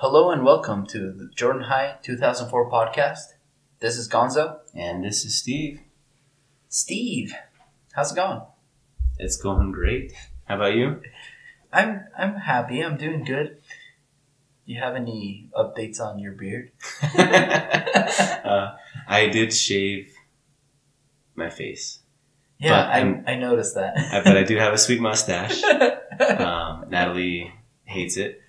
Hello and welcome to the Jordan High 2004 podcast. This is Gonzo. And this is Steve. Steve, how's it going? It's going great. How about you? I'm I'm happy. I'm doing good. Do you have any updates on your beard? uh, I did shave my face, Yeah, I, I'm- I noticed that. But I do have a sweet mustache. Um, Natalie hates it.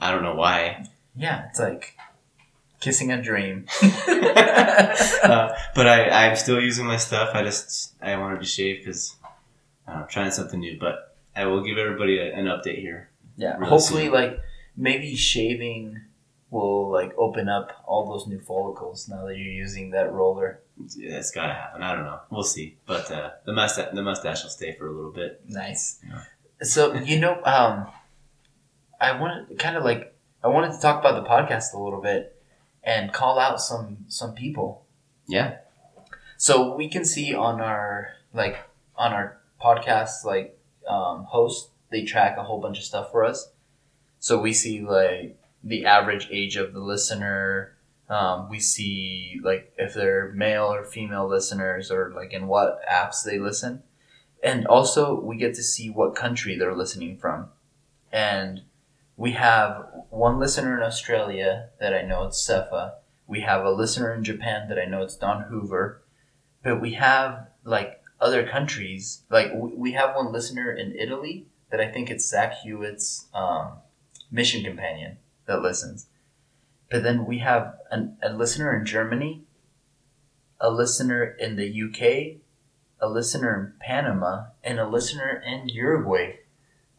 I don't know why. yeah, it's like kissing a dream. Uh, but I, I'm still using my stuff. I just I wanted to shave because I'm trying something new. But I will give everybody a, an update here. Yeah, Really hopefully, soon. like maybe shaving will like open up all those new follicles now that you're using that roller. Yeah, it's gotta happen. I don't know. We'll see. But uh, the mustache the mustache will stay for a little bit. Nice. Yeah. So you know, um, I wanted kind of like I wanted to talk about the podcast a little bit and call out some some people. Yeah. So we can see on our like on our podcast like um, host they track a whole bunch of stuff for us. So we see like the average age of the listener. Um, we see like if they're male or female listeners or like in what apps they listen. And also we get to see what country they're listening from. And we have one listener in Australia that I know it's Sefa. We have a listener in Japan that I know it's Don Hoover. But we have like other countries. Like we have one listener in Italy that I think it's Zach Hewitt's um, mission companion that listens. But then we have an, a listener in Germany, a listener in the UK, a listener in Panama, and a listener in Uruguay.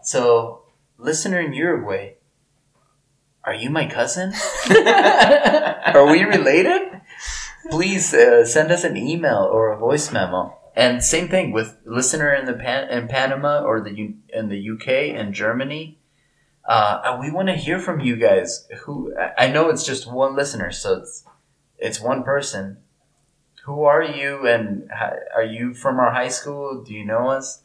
So, listener in Uruguay, are you my cousin? Are we related? Please uh, send us an email or a voice memo. And same thing with listener in the Pan- in Panama or the U- in the UK and Germany. Uh, we want to hear from you guys. Who I know it's just one listener, so it's it's one person. Who are you, and ho- are you from our high school? Do you know us?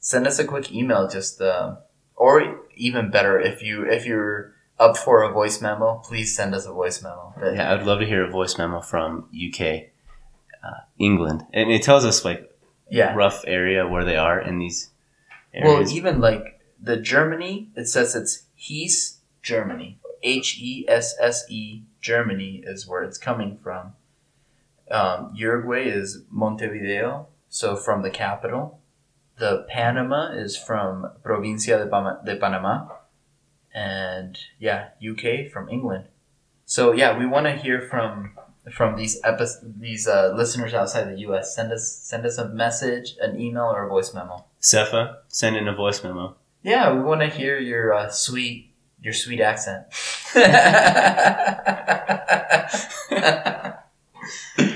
Send us a quick email, just uh, or even better, if you if you're up for a voice memo, please send us a voice memo. But- Yeah, I'd love to hear a voice memo from UK, uh, England, and it tells us like yeah. rough area where they are in these Areas. Well, even like the Germany, it says it's Hesse, Germany. H E S S E, Germany is where it's coming from. Um, Uruguay is Montevideo, so from the capital. The Panama is from Provincia de, Pama- de Panama. And yeah, UK from England. So yeah, we want to hear from from these epi- these uh, listeners outside the U.S. Send us send us a message, an email, or a voice memo. Cepha, send in a voice memo. Yeah, we want to hear your uh, sweet your sweet accent.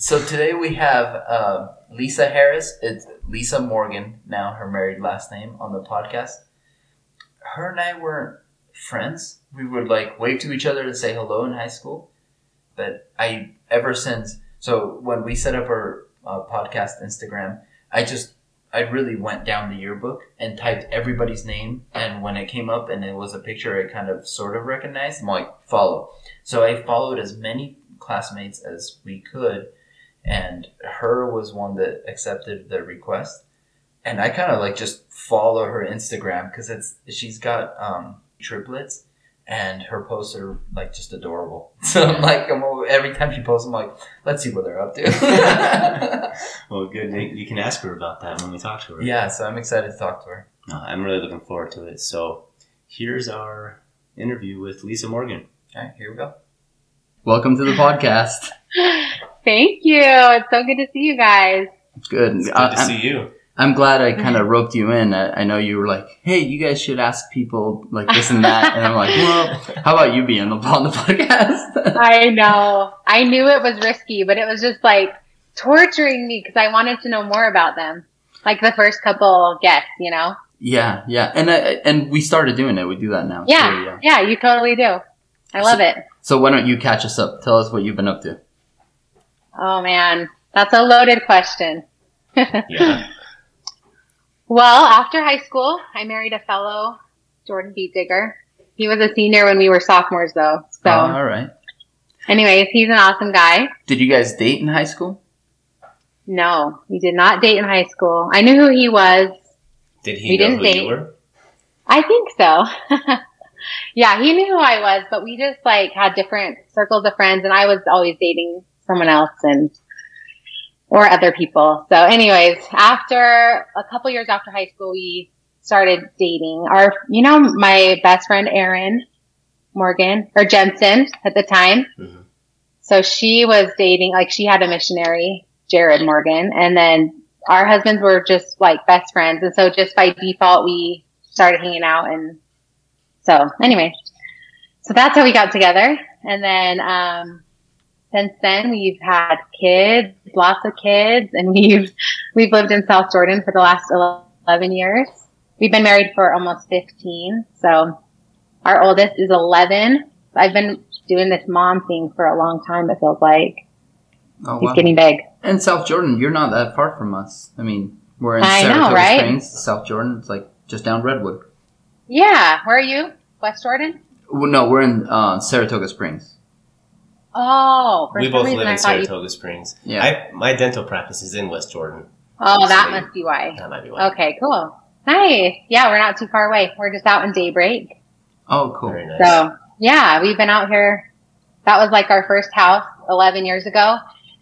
so today we have uh, Lisa Harris. It's Lisa Morgan now, her married last name on the podcast. Her and I weren't friends. We would like wave to each other to say hello in high school, but I ever since so when we set up our uh, podcast Instagram, I just I really went down the yearbook and typed everybody's name, and when it came up and it was a picture I kind of sort of recognized, I'm like, follow. So I followed as many classmates as we could, and her was one that accepted the request. And I kind of like just follow her Instagram because it's she's got um, triplets, and her posts are like just adorable. So I'm like, I'm, al- every time she posts, I'm like, let's see what they're up to. Well, good. You you can ask her about that when we talk to her. yeah, so I'm excited to talk to her. No, I'm really looking forward to it. So, here's our interview with Lisa Morgan. All right, here we go. Welcome to the podcast. Thank you. It's so good to see you guys. Good. It's good I, to I'm, see you. I'm glad I kind of roped you in. I, I know you were like, "Hey, you guys should ask people like this and that," and I'm like, "Well, how about you be on the on the podcast?" I know. I knew it was risky, but it was just like torturing me because I wanted to know more about them. Like the first couple guests, you know? yeah, yeah, and I, and we started doing it. We do that now. Yeah. too, yeah. Yeah, you totally do. I love it. So why don't you catch us up? Tell us what you've been up to. Oh man, that's a loaded question. Yeah. Well, after high school, I married a fellow Jordan Beetdigger. He was a senior when we were sophomores, though. So, Oh, all right. anyways, he's an awesome guy. Did you guys date in high school? No, we did not date in high school. I knew who he was. Did he We know didn't who date. you were? I think so. yeah, he knew who I was, but we just like had different circles of friends, and I was always dating someone else and or other people. So, anyways, after a couple years after high school, we started dating. Our, you know, my best friend Erin Morgan or Jensen at the time. Mhm. So she was dating, like she had a missionary, Jared Morgan, and then our husbands were just like best friends, and so just by default we started hanging out, and so anyway, so that's how we got together, and then um, since then we've had kids, lots of kids, and we've we've lived in South Jordan for the last eleven years. We've been married for almost fifteen, so our oldest is eleven. I've been doing this mom thing for a long time. It feels like Oh, he's getting big. And South Jordan, you're not that far from us. I mean, we're in I know, right? Springs, South Jordan. It's like just down Redwood. Yeah, where are you? West Jordan? Well, no, we're in uh, Saratoga Springs. Oh, for we some both live I in thought you. Saratoga Springs. Yeah. I, my dental practice is in West Jordan. Oh, that must be why. That might be why. Okay, cool. Nice. Yeah, we're not too far away. We're just out in Daybreak. Oh, cool. Very nice. So, yeah, we've been out here. That was like our first house 11 years ago.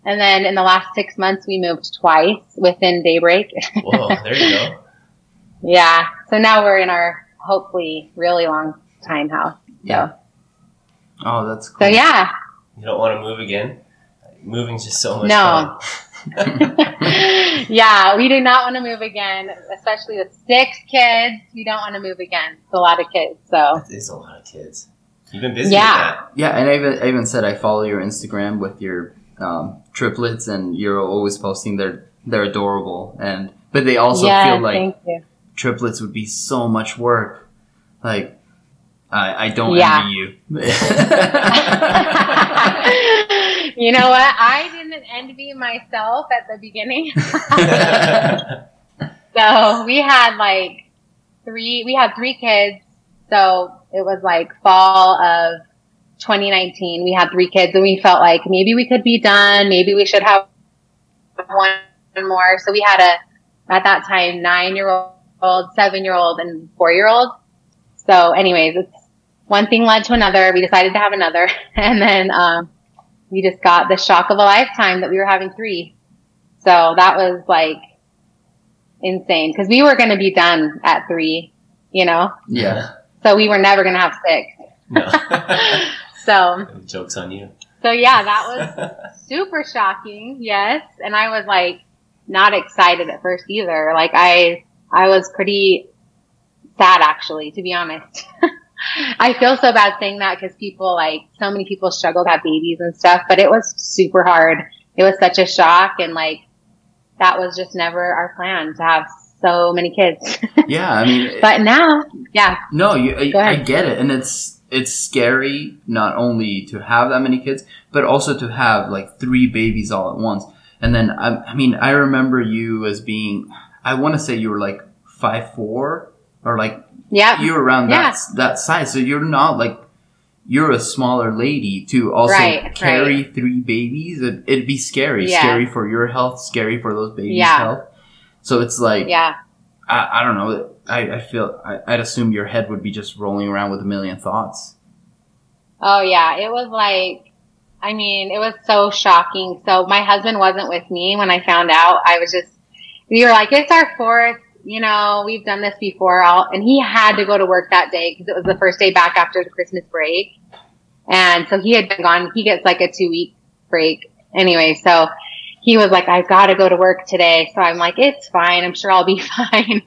And then in the last six months, we moved twice within Daybreak. Whoa, there you go. yeah. So now we're in our hopefully really long time house. Yeah. Oh, that's cool. So, yeah. You don't want to move again? Moving's just so much No. fun. yeah, we do not want to move again, especially with six kids. We don't want to move again. It's a lot of kids. So, it's a lot of kids. You've been busy Yeah. Yeah, and I even, I even said I follow your Instagram with your um, triplets, and you're always posting they're they're adorable, and but they also yeah, feel like triplets would be so much work. Like, I I don't Yeah. envy you. you know what? I didn't envy myself at the beginning. so we had like three, we had three kids. So it was like fall of 2019. We had three kids and we felt like maybe we could be done. Maybe we should have one more. So we had a, at that time, nine year old, seven year old and four year old. So anyways, it's one thing led to another. We decided to have another and then, um, we just got the shock of a lifetime that we were having three. So that was like insane because we were going to be done at three, you know, yeah. so we were never going to have six. no. So, Joke's on you. so yeah, that was super shocking. Yes. And I was like not excited at first either. Like I, I was pretty sad actually, to be honest. I feel so bad saying that because people like so many people struggle to have babies and stuff, but it was super hard. It was such a shock and like that was just never our plan to have so many kids. Yeah, I mean, but now, yeah, No, you, I, I get it, and it's it's scary not only to have that many kids, but also to have like three babies all at once. And then I, I mean, I remember you as being, I want to say you were like five four or like yeah, you're around Yeah. that that size, so you're not like you're a smaller lady to also Right, carry three babies. It, it'd be scary, Yeah. scary for your health, scary for those babies' Yeah. health. So it's like yeah. I, I don't know. I, I feel I, I'd assume your head would be just rolling around with a million thoughts. Oh yeah, it was like, I mean, it was so shocking. So my husband wasn't with me when I found out. I was just, we were like, it's our fourth, you know, we've done this before. All, and he had to go to work that day because it was the first day back after the Christmas break. And so he had been gone. He gets like a two week break anyway. So he was like, I've got to go to work today. So I'm like, it's fine. I'm sure I'll be fine.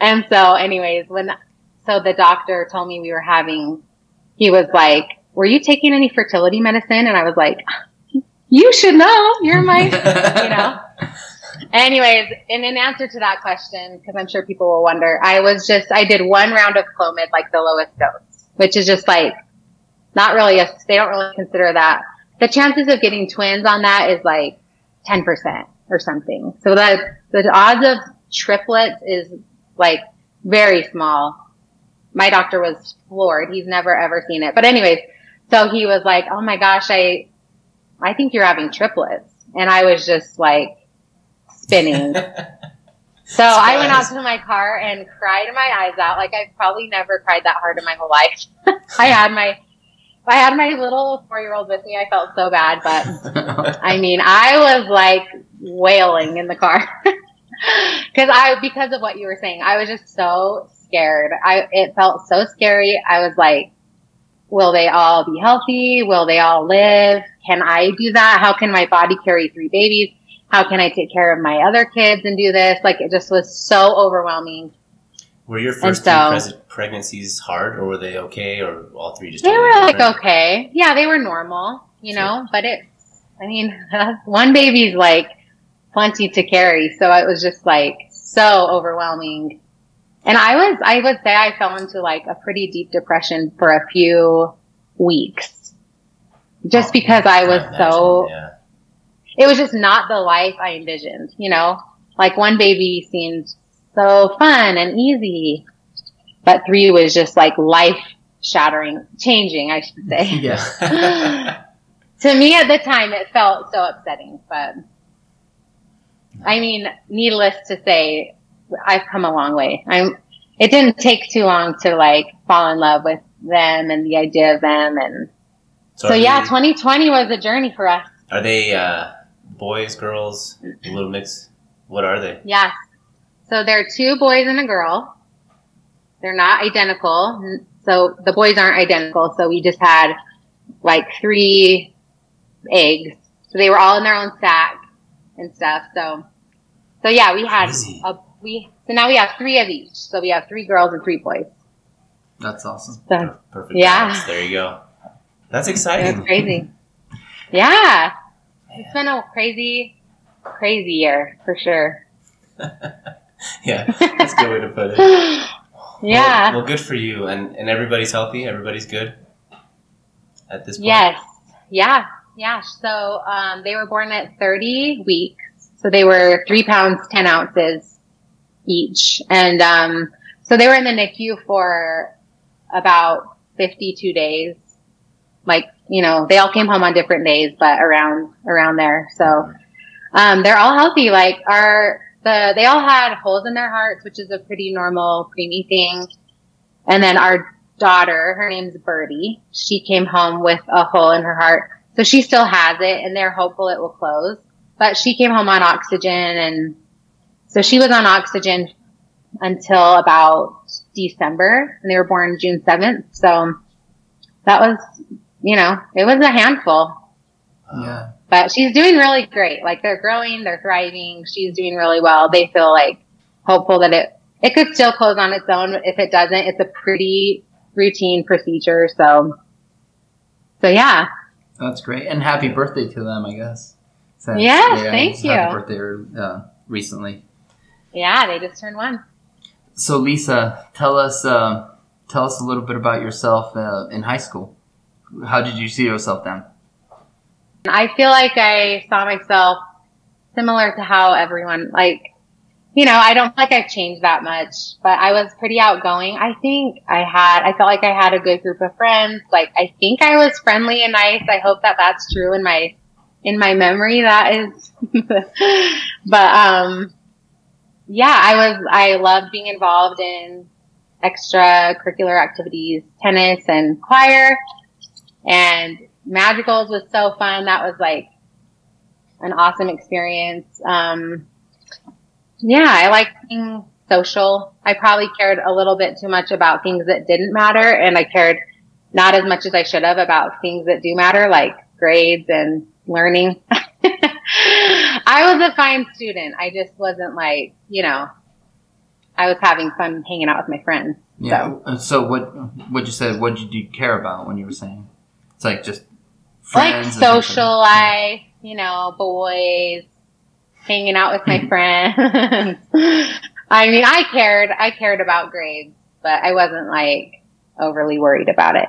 and so anyways, when, so the doctor told me we were having he was like, were you taking any fertility medicine? And I was like, you should know. You're my, you know. Anyways, and in answer to that question, because I'm sure people will wonder, I was just, I did one round of Clomid, like the lowest dose, which is just like, not really a, they don't really consider that. The chances of getting twins on that is like 10% or something. So that, the odds of triplets is like very small my doctor was floored. He's never ever seen it. But anyways, so he was like, "Oh my gosh, I, I think you're having triplets," and I was just like spinning. So I went out to my car and cried my eyes out. Like I've probably never cried that hard in my whole life. I had my, I had my little four year old with me. I felt so bad, but I mean, I was like wailing in the car because I, because of what you were saying, I was just so scared. I, it felt so scary. I was like, will they all be healthy? Will they all live? Can I do that? How can my body carry three babies? How can I take care of my other kids and do this? Like it just was so overwhelming. Were your first so- three pregnancies hard, or were they okay, or all three just? They were like okay. Yeah, they were normal, you know, but it, I mean, one baby's like plenty to carry. So it was just like so overwhelming. And I was, I would say I fell into like a pretty deep depression for a few weeks just oh, because I was imagine, so, yeah. It was just not the life I envisioned, you know? Like one baby seemed so fun and easy, but three was just like life shattering, changing, I should say. yeah. to me at the time, it felt so upsetting, but I mean, needless to say, I've come a long way. I'm, it didn't take too long to like fall in love with them and the idea of them. And so, are yeah, they- 2020 was a journey for us. Are they uh, boys, girls, a little mix? What are they? Yes. So there are two boys and a girl. They're not identical. So the boys aren't identical. So we just had like three eggs. So they were all in their own sack and stuff. So, so yeah, we had Crazy. a, we, so now we have three of each. So we have three girls and three boys. That's awesome. So Perfect. Yeah. balance. There you go. That's exciting. crazy. Yeah. It's been a crazy, crazy year for sure. yeah, that's a good way to put it. yeah. Well, well, good for you, and and everybody's healthy. Everybody's good at this point. Yes. Yeah. Yeah. So um, they were born at 30 weeks. So they were three pounds, 10 ounces each. And um, so they were in the NICU for about 52 days. Like, you know, they all came home on different days, but around, around there. So um, they're all healthy. Like our, the, they all had holes in their hearts, which is a pretty normal preemie thing. And then our daughter, her name's Birdie. She came home with a hole in her heart. So she still has it and they're hopeful it will close. But she came home on oxygen and so she was on oxygen until about December and they were born June 7th. So that was, you know, it was a handful, Yeah. but she's doing really great. Like they're growing, they're thriving. She's doing really well. They feel like hopeful that it, it could still close on its own. If it doesn't, it's a pretty routine procedure. So, so yeah. That's great. And happy birthday to them, I guess. Since- Yes, thank it's you. Happy birthday uh, recently. Yeah, they just turned one. So Lisa, tell us um, tell us a little bit about yourself uh, in high school. How did you see yourself then? I feel like I saw myself similar to how everyone, like, you know, I don't feel like I've changed that much, but I was pretty outgoing. I think I had, I felt like I had a good group of friends. Like, I think I was friendly and nice. I hope that that's true in my, in my memory. That is, but, um, yeah, I was, I loved being involved in extracurricular activities, tennis and choir and Magicals was so fun. That was like an awesome experience. Um, yeah, I like being social. I probably cared a little bit too much about things that didn't matter, and I cared not as much as I should have about things that do matter, like grades and learning. I was a fine student. I just wasn't like, you know, I was having fun hanging out with my friends. Yeah. Uh, So what what you said? What did you care about when you were saying? It's like just like friends. and things like social life, you know, boys, hanging out with my friends. I mean, I cared, I cared about grades, but I wasn't like overly worried about it.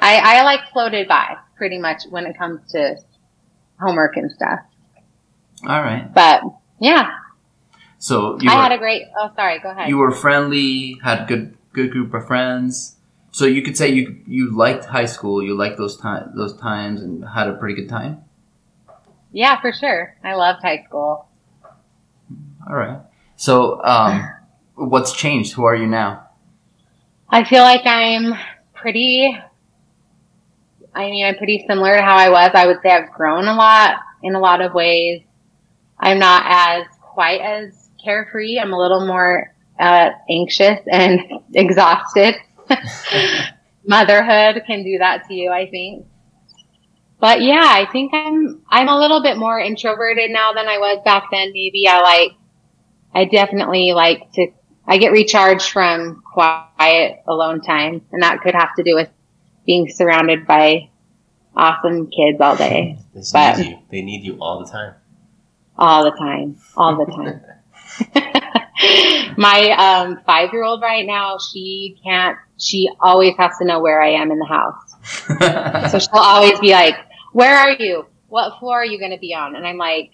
I, I like floated by pretty much when it comes to homework and stuff. All right. But yeah, So you I were, had a great, oh, sorry, go ahead. you were friendly, had good good group of friends. So you could say you you liked high school, you liked those time those times, and had a pretty good time. Yeah, for sure. I loved high school. All right. So, um, what's changed? Who are you now? I feel like I'm pretty. I mean, I'm pretty similar to how I was. I would say I've grown a lot in a lot of ways. I'm not as quite as carefree. I'm a little more uh, anxious and exhausted. Motherhood can do that to you, I think. But yeah, I think I'm I'm a little bit more introverted now than I was back then. Maybe I like I definitely like to I get recharged from quiet alone time, and that could have to do with being surrounded by awesome kids all day. They But- need you. They need you all the time. all the time, all the time. My um, five year old right now, she can't, she always has to know where I am in the house. So she'll always be like, Where are you? What floor are you going to be on? And I'm like,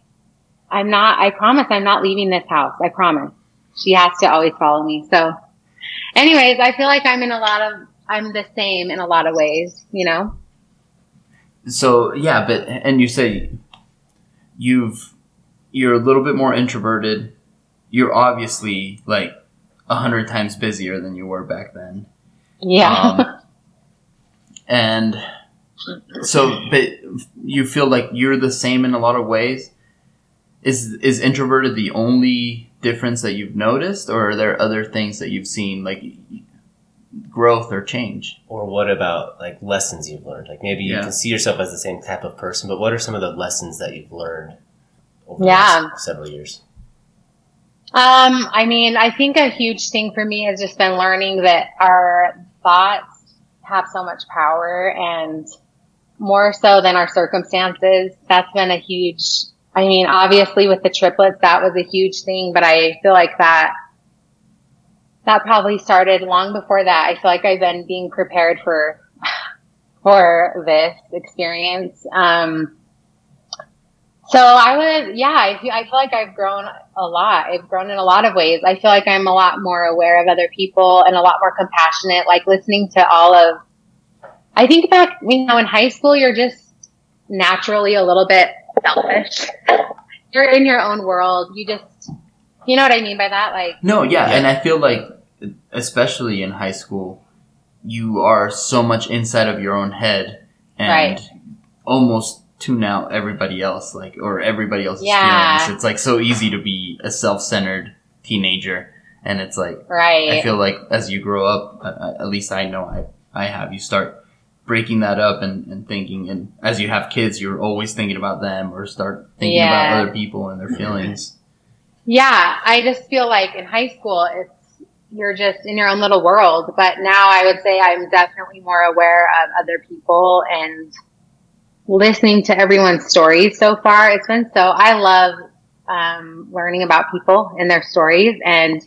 I'm not, I promise I'm not leaving this house. I promise. She has to always follow me. So, anyways, I feel like I'm in a lot of, I'm the same in a lot of ways, you know? so yeah, but and you say you've you're a little bit more introverted. You're obviously like a hundred times busier than you were back then. Yeah. Um, and so, but you feel like you're the same in a lot of ways. Is is introverted the only difference that you've noticed, or are there other things that you've seen like growth or change? Or what about like lessons you've learned? Like maybe you Yeah. can see yourself as the same type of person, but what are some of the lessons that you've learned over Yeah. the last several years? Um, I mean, I think a huge thing for me has just been learning that our thoughts have so much power and more so than our circumstances. That's been a huge, I mean, obviously with the triplets, that was a huge thing, but I feel like that, that probably started long before that. I feel like I've been being prepared for, for this experience. Um, so I would, yeah, I feel, I feel like I've grown a lot. I've grown in a lot of ways. I feel like I'm a lot more aware of other people and a lot more compassionate, like listening to all of, I think back, you know, in high school, you're just naturally a little bit selfish. you're in your own world. You just, you know what I mean by that? Like, No, yeah, Yeah. and I feel like, especially in high school, you are so much inside of your own head and Right. almost tune out everybody else, like or everybody else's Yeah. feelings. It's like so easy to be a self-centered teenager, and it's like right. I feel like as you grow up, uh, uh, at least I know I I have you start breaking that up and, and thinking and as you have kids you're always thinking about them or start thinking Yeah. about other people and their feelings Yeah, I just feel like in high school, it's you're just in your own little world. But now I would say I'm definitely more aware of other people and listening to everyone's stories so far. It's been so I love um, learning about people and their stories, and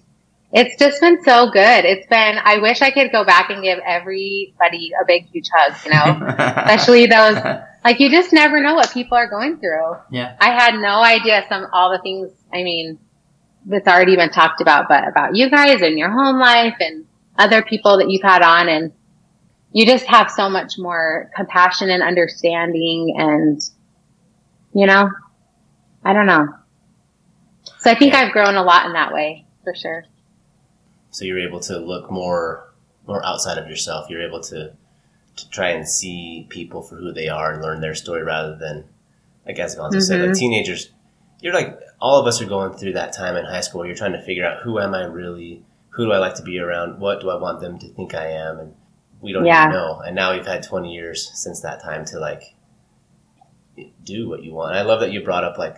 it's just been so good. It's been. I wish I could go back and give everybody a big, huge hug. You know, especially those like you just never know what people are going through. Yeah. I had no idea some all the things. I mean, that's already been talked about, but about you guys and your home life and other people that you've had on, and you just have so much more compassion and understanding, and you know, I don't know. So I think Yeah. I've grown a lot in that way for sure. So you're able to look more more outside of yourself. You're able to to try and see people for who they are and learn their story rather than, like as Gonzo said, like teenagers. You're like all of us are going through that time in high school where you're trying to figure out who am I really, who do I like to be around, what do I want them to think I am, and we don't Yeah. even know. And now we've had 20 years since that time to like do what you want. I love that you brought up like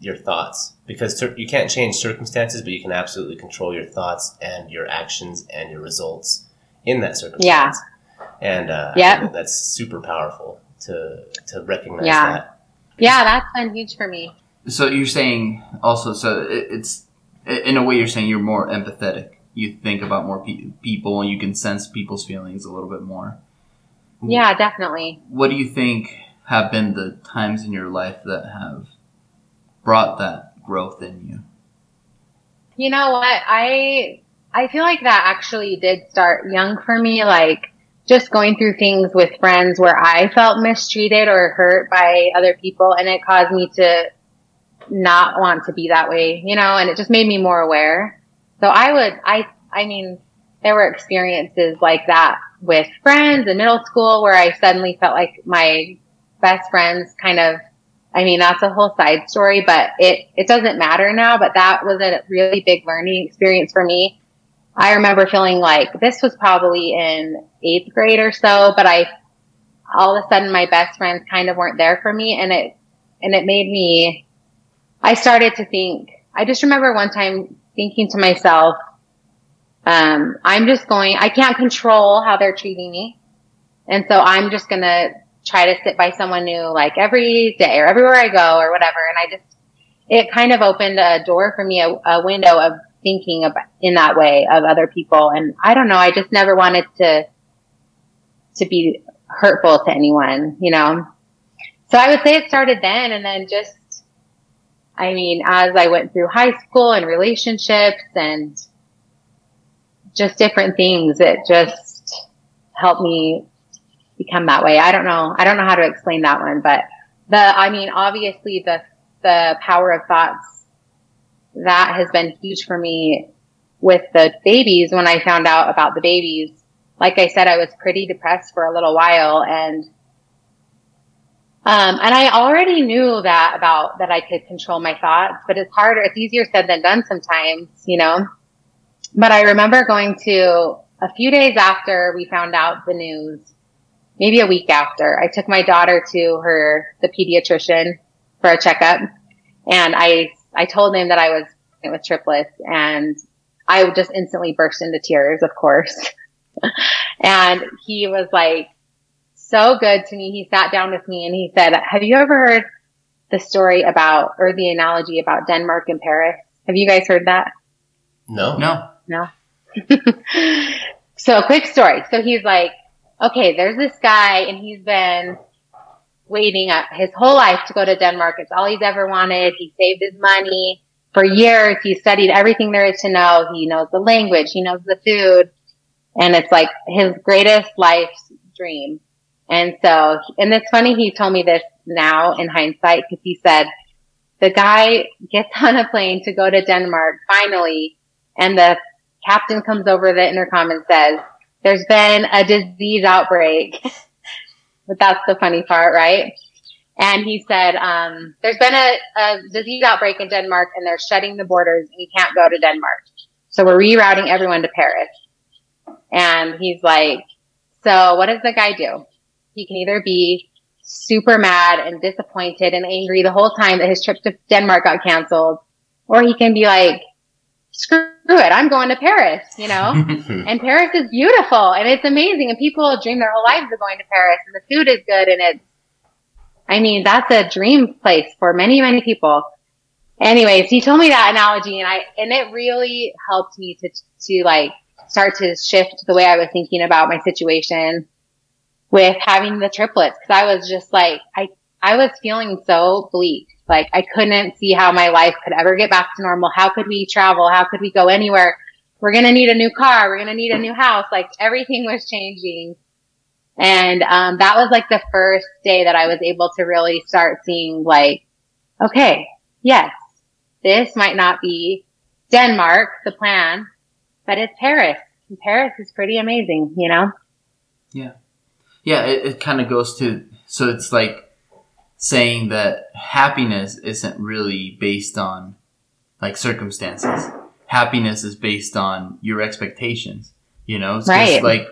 your thoughts because cir- you can't change circumstances, but you can absolutely control your thoughts and your actions and your results in that circumstance. Yeah. And uh, I think that's super powerful to to recognize Yeah. that. Yeah, that's been huge for me. So you're saying also, so it, it's in a way you're saying you're more empathetic. You think about more pe- people, and you can sense people's feelings a little bit more. Yeah, definitely. What do you think have been the times in your life that have brought that growth in you? You know what? I I feel like that actually did start young for me, like just going through things with friends where I felt mistreated or hurt by other people and it caused me to not want to be that way, you know, and it just made me more aware. So I would, I, I mean, there were experiences like that with friends in middle school where I suddenly felt like my best friends kind of, I mean, that's a whole side story, but it, it doesn't matter now, but that was a really big learning experience for me. I remember feeling like this was probably in eighth grade or so, but I, all of a sudden my best friends kind of weren't there for me and it, and it made me, I started to think, I just remember one time thinking to myself, um, I'm just going, I can't control how they're treating me. And so I'm just going to try to sit by someone new like every day or everywhere I go or whatever. And I just, it kind of opened a door for me, a, a window of thinking about in that way of other people. And I don't know, I just never wanted to, to be hurtful to anyone, you know? So I would say it started then and then just, I mean, as I went through high school and relationships and just different things, it just helped me become that way. I don't know. I don't know how to explain that one, but the, I mean, obviously the, the power of thoughts that has been huge for me with the babies when I found out about the babies. Like I said, I was pretty depressed for a little while and um, and I already knew that about that I could control my thoughts, but it's harder. It's easier said than done sometimes, you know. But I remember going to a few days after we found out the news, maybe a week after, I took my daughter to her the pediatrician for a checkup, and I I told him that I was with triplets and I just instantly burst into tears, of course. and he was like so good to me. He sat down with me and he said, have you ever heard the story about, or the analogy about Denmark and Paris? Have you guys heard that? No. No. No. so quick story. So he's like, okay, there's this guy and he's been waiting up his whole life to go to Denmark. It's all he's ever wanted. He saved his money for years. He studied everything there is to know. He knows the language. He knows the food. And it's like his greatest life's dream. And so, and it's funny he told me this now in hindsight because he said, the guy gets on a plane to go to Denmark finally and the captain comes over the intercom and says, there's been a disease outbreak. but that's the funny part, right? And he said, um, there's been a, a disease outbreak in Denmark and they're shutting the borders and you can't go to Denmark. So we're rerouting everyone to Paris. And he's like, so what does the guy do? He can either be super mad and disappointed and angry the whole time that his trip to Denmark got canceled, or he can be like, screw it, I'm going to Paris, you know? and Paris is beautiful and it's amazing and people dream their whole lives of going to Paris and the food is good and it's, I mean, that's a dream place for many, many people. Anyways, he told me that analogy and I, and it really helped me to, to like start to shift the way I was thinking about my situation with having the triplets. Cause I was just like, I, I was feeling so bleak like I couldn't see how my life could ever get back to normal. How could we travel? How could we go anywhere? We're going to need a new car. We're going to need a new house. Like everything was changing. And, um, that was like the first day that I was able to really start seeing like, okay, yes, this might not be Denmark, the plan, but it's Paris. And Paris is pretty amazing, you know? Yeah. Yeah. It, it kind of goes to, so it's like, saying that happiness isn't really based on like circumstances. Happiness is based on your expectations. You know, it's right. like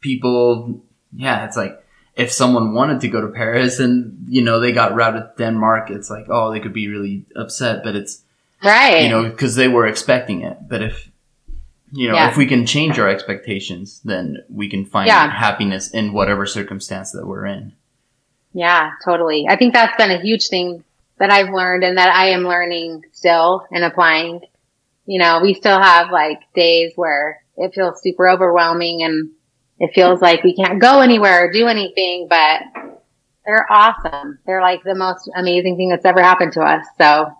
people. Yeah, it's like if someone wanted to go to Paris and you know they got routed to Denmark, it's like oh they could be really upset, but it's right. You know, because they were expecting it. But if you know, yeah. if we can change our expectations, then we can find yeah. happiness in whatever circumstance that we're in. Yeah, totally. I think that's been a huge thing that I've learned and that I am learning still and applying. You know, we still have like days where it feels super overwhelming and it feels like we can't go anywhere or do anything, but they're awesome. They're like the most amazing thing that's ever happened to us. So,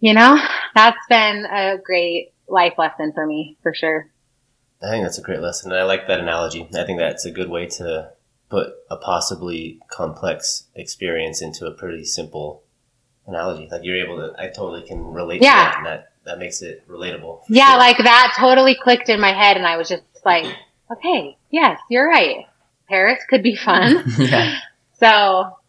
you know, that's been a great life lesson for me for sure. I think that's a great lesson. And I like that analogy. I think that's a good way to put a possibly complex experience into a pretty simple analogy. Like you're able to, I totally can relate Yeah. to that, and that that makes it relatable. Yeah, sure. like that totally clicked in my head, and I was just like, okay, yes, you're right. Paris could be fun. yeah. So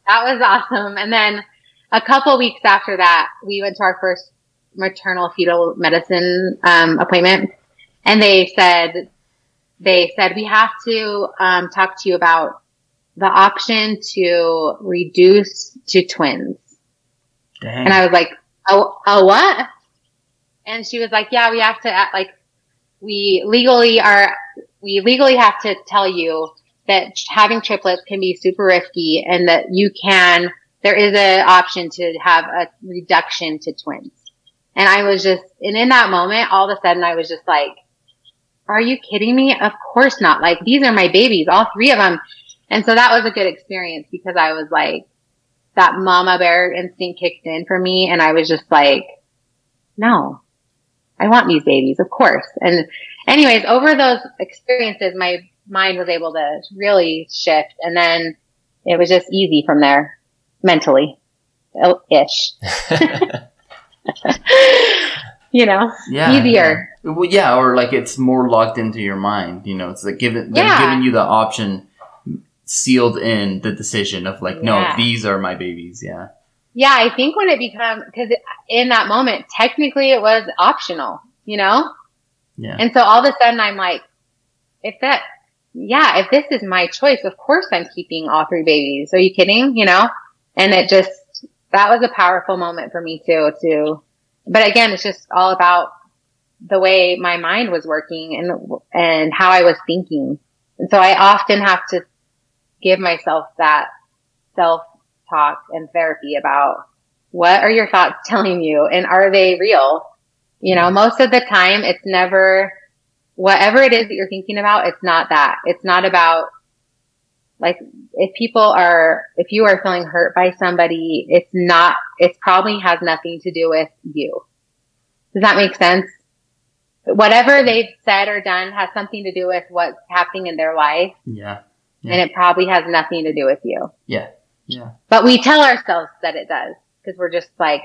that was awesome. And then a couple weeks after that, we went to our first maternal fetal medicine um, appointment, and they said they said we have to um, talk to you about the option to reduce to twins. Dang. And I was like, oh, oh, what? And she was like, yeah, we have to, act like, we legally are, we legally have to tell you that having triplets can be super risky and that you can, there is an option to have a reduction to twins. And I was just, and in that moment, all of a sudden I was just like, are you kidding me? Of course not. Like, these are my babies, all three of them. And so that was a good experience because I was like, that mama bear instinct kicked in for me and I was just like, no, I want these babies, of course. And anyways, over those experiences, my mind was able to really shift and then it was just easy from there mentally ish, you know, yeah, easier. Yeah. Well, yeah, or like it's more locked into your mind. You know, it's like giving them Yeah. giving you the option sealed in the decision of like, no, these are my babies. Yeah. Yeah, I think when it becomes, cause in that moment, technically it was optional, you know? Yeah. And so all of a sudden I'm like, if that, yeah, if this is my choice, of course I'm keeping all three babies. Are you kidding? You know? And it just, that was a powerful moment for me too, to, but again, it's just all about the way my mind was working and, and how I was thinking. And so I often have to give myself that self talk and therapy about what are your thoughts telling you and are they real? You know, most of the time it's never, whatever it is that you're thinking about, it's not that. It's not about, like, if people are, if you are feeling hurt by somebody, it's not, it probably has nothing to do with you. Does that make sense? Whatever they've said or done has something to do with what's happening in their life, Yeah. Yeah. and it probably has nothing to do with you. Yeah. Yeah. But we tell ourselves that it does because we're just like,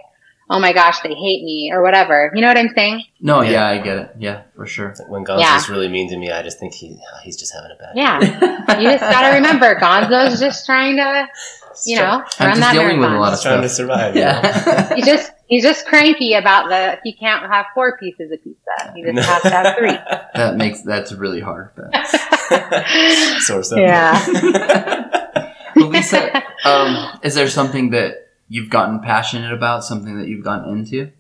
oh my gosh, they hate me or whatever. You know what I'm saying? No, Yeah. yeah, I get it. Yeah, for sure. when Gonzo's Yeah. really mean to me, I just think he he's just having a bad. day. Yeah. You just gotta remember, Gonzo's just trying to, you know, I'm run just that dealing with a lot of He's trying to stuff. survive. you know? Yeah. He's just he's just cranky about the he can't have four pieces of pizza. He just has to have three. that makes that's really hard. But. Sore. Yeah. Well, Lisa, um, is there something that you've gotten passionate about? Something that you've gotten into?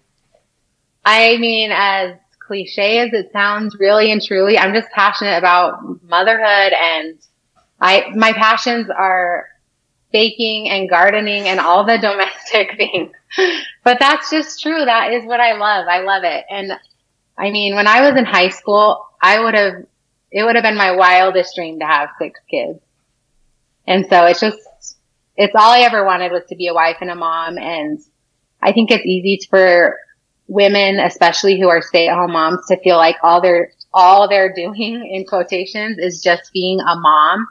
I mean, as cliche as it sounds, really and truly, I'm just passionate about motherhood and I, my passions are baking and gardening and all the domestic things. But that's just true. That is what I love. I love it. And I mean, when I was in high school, I would have, it would have been my wildest dream to have six kids. And so it's just, it's all I ever wanted was to be a wife and a mom. And I think it's easy for women, especially who are stay at home moms, to feel like all they're, all they're doing in quotations is just being a mom.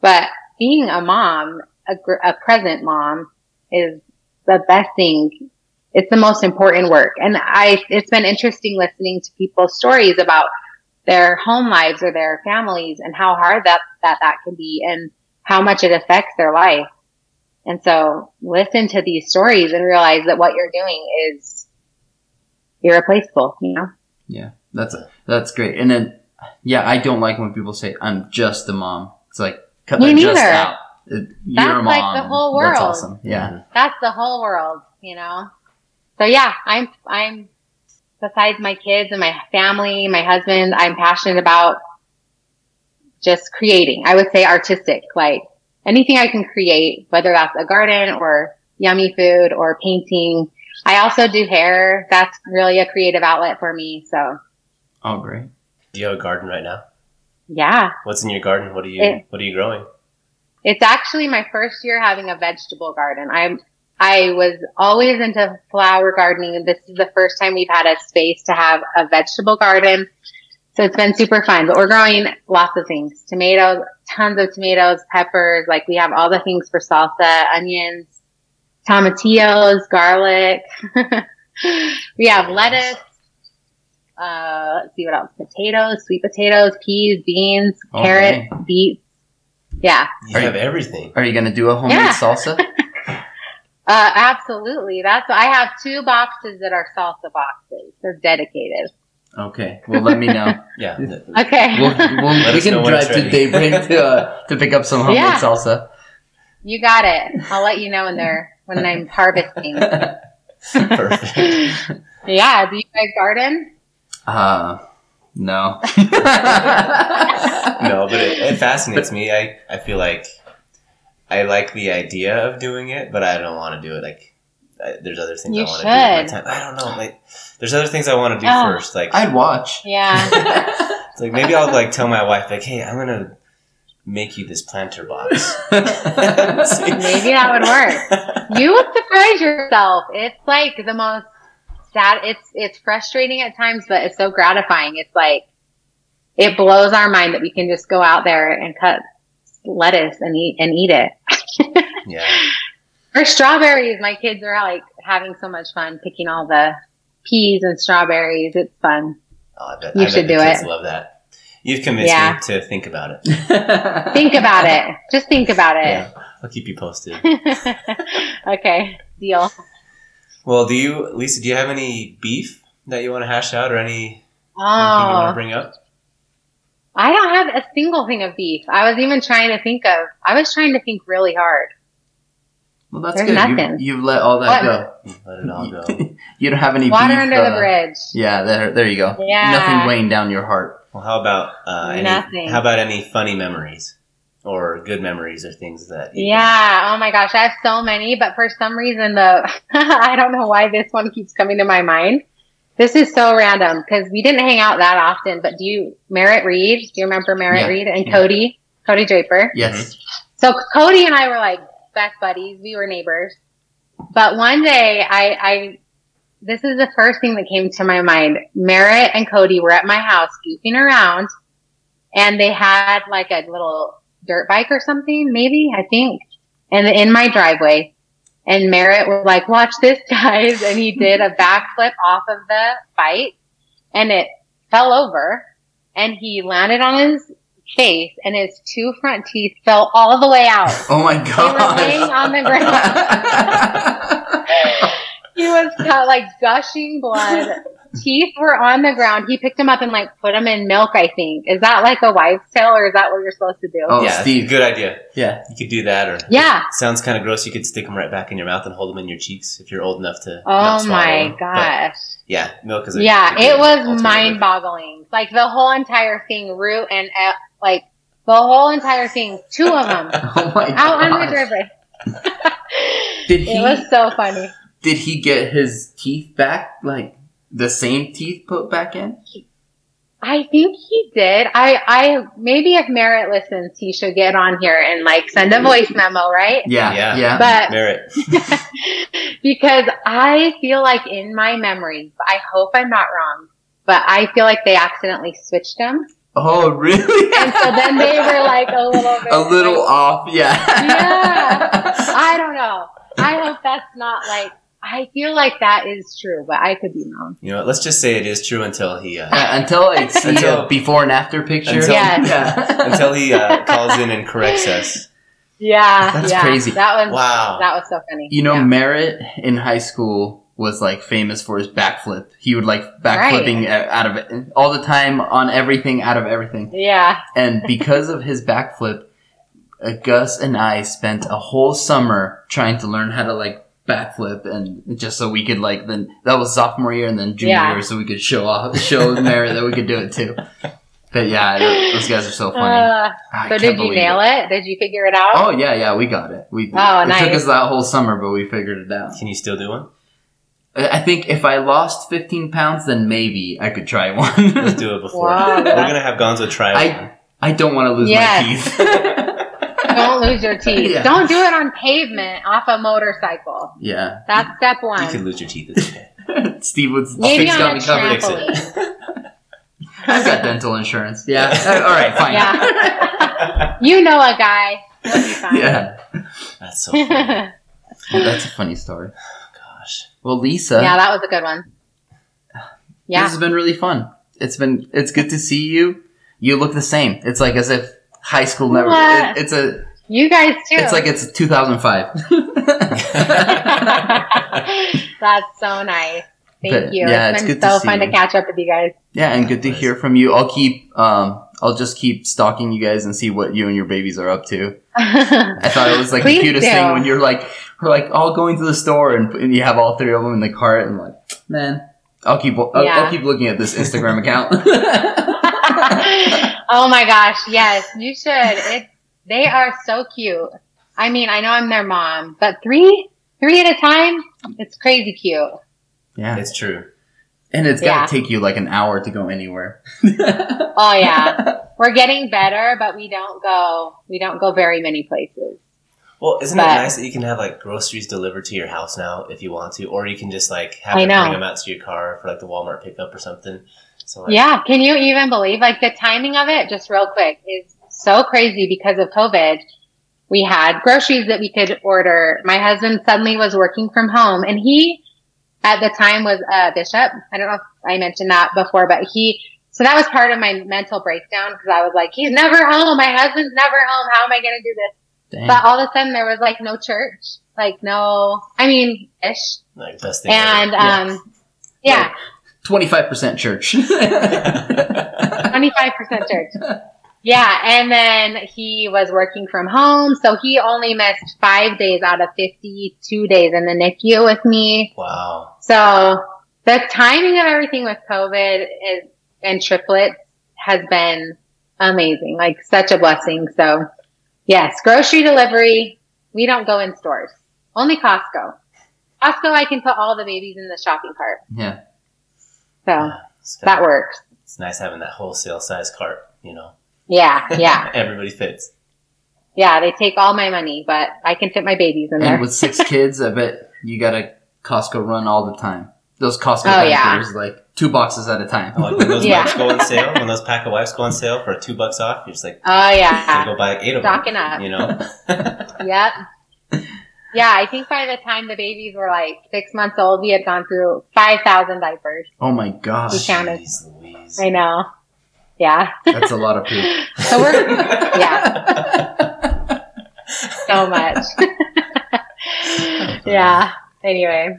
But being a mom, a, a present mom is the best thing. It's the most important work. And I, it's been interesting listening to people's stories about their home lives or their families and how hard that, that, that can be and how much it affects their life. And so listen to these stories and realize that what you're doing is irreplaceable, you know? Yeah, that's that's great. And then, yeah, I don't like when people say I'm just a mom. It's like cut Me that just neither. out. It- You're That's a like the whole world. That's awesome. Yeah. Mm-hmm. That's the whole world, you know? So yeah, I'm, I'm, besides my kids and my family, my husband, I'm passionate about just creating. I would say artistic, like anything I can create, whether that's a garden or yummy food or painting. I also do hair. That's really a creative outlet for me. So Oh, great. Do you have a garden right now? yeah, What's in your garden? What are you It- What are you growing? It's actually my first year having a vegetable garden. I'm I was always into flower gardening and this is the first time we've had a space to have a vegetable garden. So it's been super fun, but we're growing lots of things. Tomatoes, tons of tomatoes, peppers. Like we have all the things for salsa, onions, tomatillos, garlic. we have lettuce. Uh, let's see what else. Potatoes, sweet potatoes, peas, beans, Oh, carrot, beets. Yeah. You Are have you- everything. Are you gonna do a homemade Yeah. salsa? Uh, absolutely. That's I have two boxes that are salsa boxes. They're dedicated. Okay. Well, let me know. Yeah. Okay. We'll, we'll, Let we us can when drive to ready. Daybreak to uh, to pick up some homemade Yeah. salsa. you got it. I'll let you know when they're when I'm harvesting. Perfect. Yeah. Do you guys garden? Uh, no. no, but it, it fascinates me. I, I feel like I like the idea of doing it, but I don't want to do it. Like, I, there's other things You I want to do. with my time. I don't know. Like, there's other things I want to do Oh. first. Like, I'd watch. Yeah. it's like maybe I'll like tell my wife, like, hey, I'm gonna make you this planter box. Maybe that would work. You would surprise yourself. It's like the most sad. It's it's frustrating at times, but it's so gratifying. It's like it blows our mind that we can just go out there and cut lettuce and eat and eat it. yeah. Or strawberries. My kids are like having so much fun picking all the peas and strawberries. It's fun. Oh, I bet, You I bet should the do kids it. love that. You've convinced Yeah. me to think about it. Think about it. Just think about it. Yeah, I'll keep you posted. okay. Deal. Well, do you, Lisa? Do you have any beef that you want to hash out, or any anything you want to Oh, bring up? I don't have a single thing of beef. I was even trying to think of, I was trying to think really hard. Well, that's There's good. nothing. You, you've let all that What? go. Let it all go. You don't have any Water beef, under uh, the bridge. Yeah, there, there you go. Yeah. Nothing weighing down your heart. Well, how about uh, any, Nothing. How about any funny memories or good memories or things that? you Yeah. Oh my gosh. I have so many, but for some reason the, I don't know why this one keeps coming to my mind. This is so random because we didn't hang out that often, but do you, Merritt Reed? Do you remember Merritt Yeah. Reed and Yeah. Cody? Cody Draper. Yes. So Cody and I were like best buddies. We were neighbors. But one day I, I, this is the first thing that came to my mind. Merritt and Cody were at my house goofing around and they had like a little dirt bike or something, maybe, I think, and in my driveway. And Merritt was like, watch this guys. And he did a backflip off of the bike and it fell over and he landed on his face and his two front teeth fell all the way out. Oh my They god. were laying on the ground. he was cut, like gushing blood. Teeth were on the ground. He picked them up and like put them in milk. I think is that like a wives' tale or is that what you're supposed to do? Oh, yeah, Steve. good idea. yeah. You could do that, or Yeah. sounds kind of gross. You could stick them right back in your mouth and hold them in your cheeks if you're old enough to. Oh swallow my them. But, gosh. yeah, milk is. A, Yeah, a it was mind boggling. Like the whole entire thing, root and uh, like the whole entire thing, two of them Oh my out on the god. driveway. Did he It was so funny. did he get his teeth back like the same teeth put back in? I think he did. I, I, maybe if Merritt listens, he should get on here and like send a voice memo, right? Yeah. Yeah. Yeah. But Merritt. because I feel like in my memory, I hope I'm not wrong, but I feel like they accidentally switched them. Oh really? And so then they were like a little bit. a little like, off, yeah. Yeah. I don't know. I hope that's not like, I feel like that is true, but I could be wrong. You know, what, let's just say it is true until he uh, Yeah, until I see Until- a before and after picture. Until- Yes. Yeah. until he uh, calls in and corrects us. Yeah. That's yeah. crazy. That was, Wow. that was so funny. You know, Yeah. Merritt in high school was like famous for his backflip. He would like backflipping a- out of it all the time on everything, out of everything. Yeah. And because of his backflip, uh, Gus and I spent a whole summer trying to learn how to like backflip, and just so we could like then that was sophomore year and then junior Yeah. year, so we could show off, show Merritt that we could do it too. But yeah, those guys are so funny. Uh, I so did you nail it. Did you figure it out? Oh yeah, yeah, we got it. We Oh, it took us that whole summer, but we figured it out. Can you still do one? I I think if I lost 15 pounds, then maybe I could try one. Let's do it before. Wow. We're gonna have Gonzo try I- one. I don't want to lose Yes. my teeth. Don't lose your teeth. Yeah. Don't do it on pavement off a motorcycle. yeah. That's step one. You can lose your teeth. It's okay. Steve would maybe Steve's on got a me covered. Trampoline. I've got dental insurance. Yeah. Uh, All right. Fine. Yeah. You know a guy. Be fine. yeah. That's so funny. That's a funny story. Well, Lisa, yeah, that was a good one. Yeah. This has been really fun. It's been it's good to see you. You look the same. It's like as if high school never. It, it's a. You guys too. It's like it's 2005. That's so nice. Thank But, you. yeah, it's it's been good to so see fun you. to catch up with you guys. yeah, and good to hear from you. I'll keep. Um, I'll just keep stalking you guys and see what you and your babies are up to. I thought it was like the cutest do. thing when you're like, we're like all going to the store and, and you have all three of them in the cart and like, man, I'll keep I'll, I'll keep looking at this Instagram account. oh my gosh, yes, you should. It they are so cute. I mean, I know I'm their mom, but three three at a time, it's crazy cute. yeah, It's true. and it's gotta Yeah. take you like an hour to go anywhere. Oh yeah. We're getting better, but we don't go we don't go very many places. Well, isn't But- it nice that you can have like groceries delivered to your house now if you want to, or you can just like have I them know. bring them out to your car for like the Walmart pickup or something. So like, Yeah, can you even believe like the timing of it? Just real quick is so crazy because of COVID. We had groceries that we could order. My husband suddenly was working from home, and he at the time was a bishop. I don't know if I mentioned that before, but he. So that was part of my mental breakdown because I was like, he's never home. My husband's never home. How am I going to do this? Dang. But all of a sudden there was like no church, like no. I mean, ish, like best thing. and ever. um, yeah. 25% church. 25% church. Yeah, and then he was working from home, so he only missed five days out of 52 days in the NICU with me. wow. So the timing of everything with COVID is, and triplets has been amazing, like such a blessing. So yes, grocery delivery. We don't go in stores, only Costco. Costco, I can put all the babies in the shopping cart. yeah. So good. that works. it's nice having that wholesale size cart. You know, Yeah, yeah. everybody fits. Yeah, they take all my money, but I can fit my babies in there. And with six kids, I bet you got a Costco run all the time. Those Costco Oh, yeah. like two boxes at a time. Like when those Yeah. wipes go on sale, when those pack of wipes go on sale for two bucks off, you're just like, oh you yeah, go buy eight of them. stocking them. up. You know, Yep. Yeah, I think by the time the babies were like six months old, we had gone through five thousand diapers. Oh my gosh. We counted. Jeez Louise. I know. Yeah, That's a lot of poop. so we're yeah, so much. yeah. Anyway,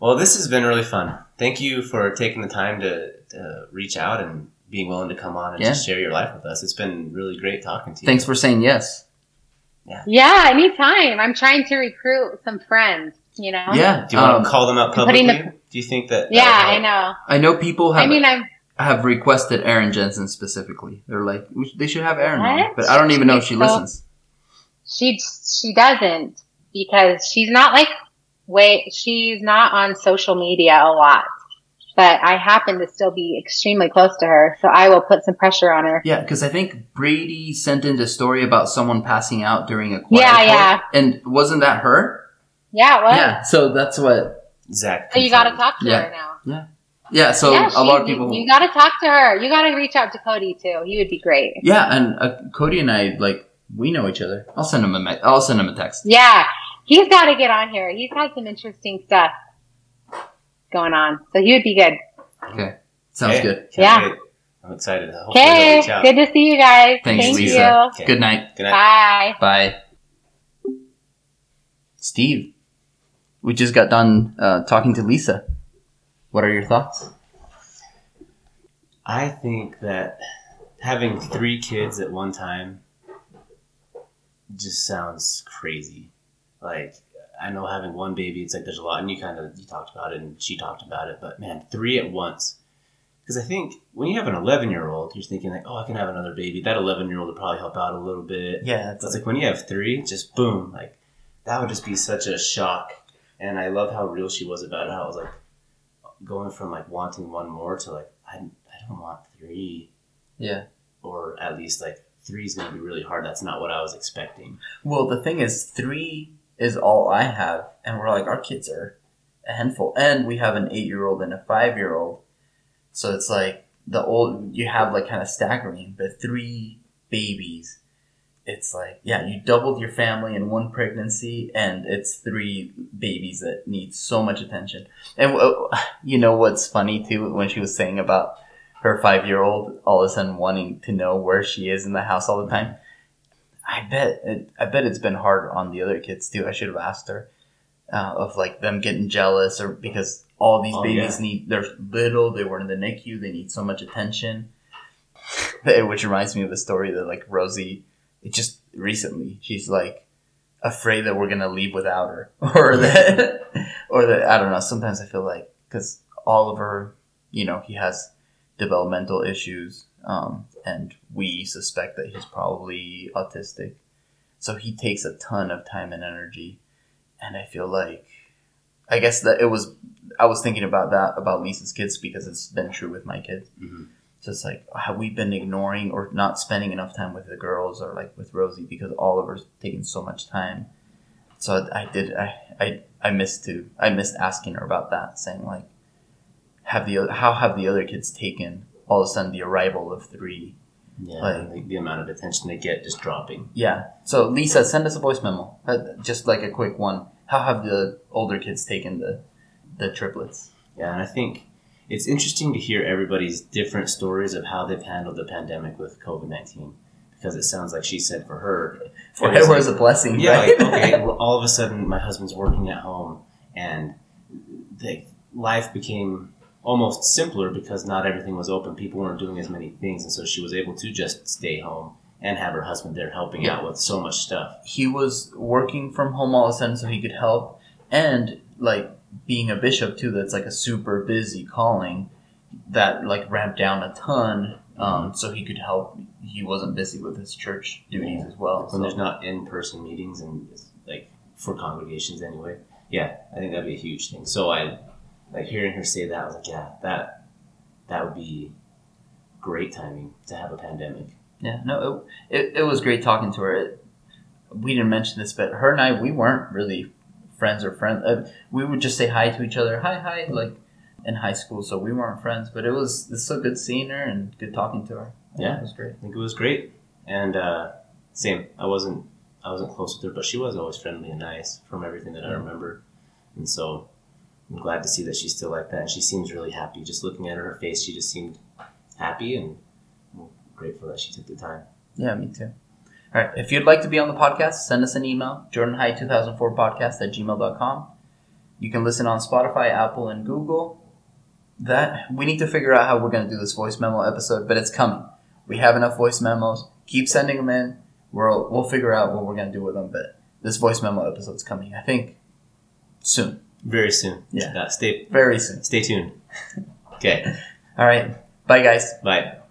Well, this has been really fun. Thank you for taking the time to, to reach out and being willing to come on and Yeah. just share your life with us. It's been really great talking to you. Thanks for saying yes. yeah, yeah, anytime. I'm trying to recruit some friends. You know. Yeah. Do you want um, to call them out publicly? the- Do you think that? Yeah, that I know. I know people have I mean, I'm. have requested Aaron Jensen specifically. They're like, they should have Aaron on. But I don't even know if she So- listens. She she doesn't because she's not like wait she's not on social media a lot. But I happen to still be extremely close to her, so I will put some pressure on her. Yeah, because I think Brady sent in the story about someone passing out during a choir Yeah, tour. yeah. And wasn't that her? Yeah, what? Yeah. So that's what. Zach. So you got to talk to Yeah. her now. Yeah. Yeah. So yeah, a lot of you- people. You, got to talk to her. You got to reach out to Cody too. He would be great. yeah, and uh, Cody and I like we know each other. I'll send him a me- I'll send him a text. Yeah, he's got to get on here. He's had some interesting stuff going on, so he would be good. Okay. Sounds Okay, good. can't Yeah. wait. I'm excited. Okay, good to see you guys. Thanks, Thank Lisa. you. Okay. Good night. Good night. Bye. Bye. Steve, we just got done uh, talking to Lisa. What are your thoughts? I think that having three kids at one time just sounds crazy. Like I know having one baby, it's like there's a lot, and you kind of you talked about it, and she talked about it, but man, three at once. Because I think when you have an 11 year old, you're thinking like, oh, I can have another baby. That 11 year old would probably help out a little bit. Yeah, It's like when you have three, just boom, like that would just be such a shock. And I love how real she was about it. How it was like going from like wanting one more to like I, I don't want three, yeah. or at least like three is going to be really hard. That's not what I was expecting. Well, the thing is, three is all I have, and we're like, our kids are a handful, and we have an eight-year-old and a five-year-old, so it's like the old you have like kind of staggering, but three babies. It's like yeah, you doubled your family in one pregnancy, and it's three babies that need so much attention. And uh, you know what's funny too when she was saying about her five year old all of a sudden wanting to know where she is in the house all the time. I bet it, I bet it's been hard on the other kids too. I should have asked her uh, of like them getting jealous or because all these Oh, babies yeah. need they're little they were in the NICU they need so much attention. Which reminds me of a story that like Rosie, it just recently she's like afraid that we're gonna leave without her or that or that I don't know. Sometimes I feel like because Oliver, you know, he has developmental issues, um, and we suspect that he's probably autistic. So he takes a ton of time and energy, and I feel like, I guess that it was. I was thinking about that about Lisa's kids because it's been true with my kids. Mhm. So it's like, have we been ignoring or not spending enough time with the girls or like with Rosie because Oliver's taking so much time? So I, I did. I, I I missed to. I missed asking her about that, saying like, have the how have the other kids taken all of a sudden the arrival of three? Yeah, Like- the, the amount of attention they get just dropping. Yeah. So Lisa, send us a voice memo, uh, just like a quick one. How have the older kids taken the the triplets? Yeah, and I think it's interesting to hear everybody's different stories of how they've handled the pandemic with COVID nineteen. Because it sounds like she said for her, For it was her was a blessing, yeah, right? like, okay, well, all of a sudden my husband's working at home, and the life became almost simpler because not everything was open. People weren't doing as many things, and so she was able to just stay home and have her husband there helping Yeah. out with so much stuff. he was working from home all of a sudden so he could help and like being a bishop too that's like a super busy calling that like ramped down a ton um, so he could help he wasn't busy with his church duties as well when so. there's not in-person meetings and it's like for congregations anyway yeah i think that'd be a huge thing so i like hearing her say that i was like yeah that that would be great timing to have a pandemic. Yeah no it, it, it was great talking to her. It, we didn't mention this but her and i we weren't really friends or friends uh, we would just say hi to each other hi hi like in high school so we weren't friends but it was it's so good seeing her and good talking to her. Yeah. it was great. I think it was great. And uh same i wasn't i wasn't close with her but she was always friendly and nice from everything that i remember. And so i'm glad to see that she's still like that and she seems really happy just looking at her, her face she just seemed happy and grateful that she took the time Yeah, me too. All right. If you'd like to be on the podcast, send us an email, jordanhigh2004podcast at gmail.com. You can listen on Spotify, Apple, and Google. That we need to figure out how we're going to do this voice memo episode, but it's coming. We have enough voice memos. Keep sending them in. We'll, we'll figure out what we're going to do with them, but this voice memo episode's coming, I think, soon. Very soon Yeah. stay Very soon. stay tuned okay All right. Bye, guys. bye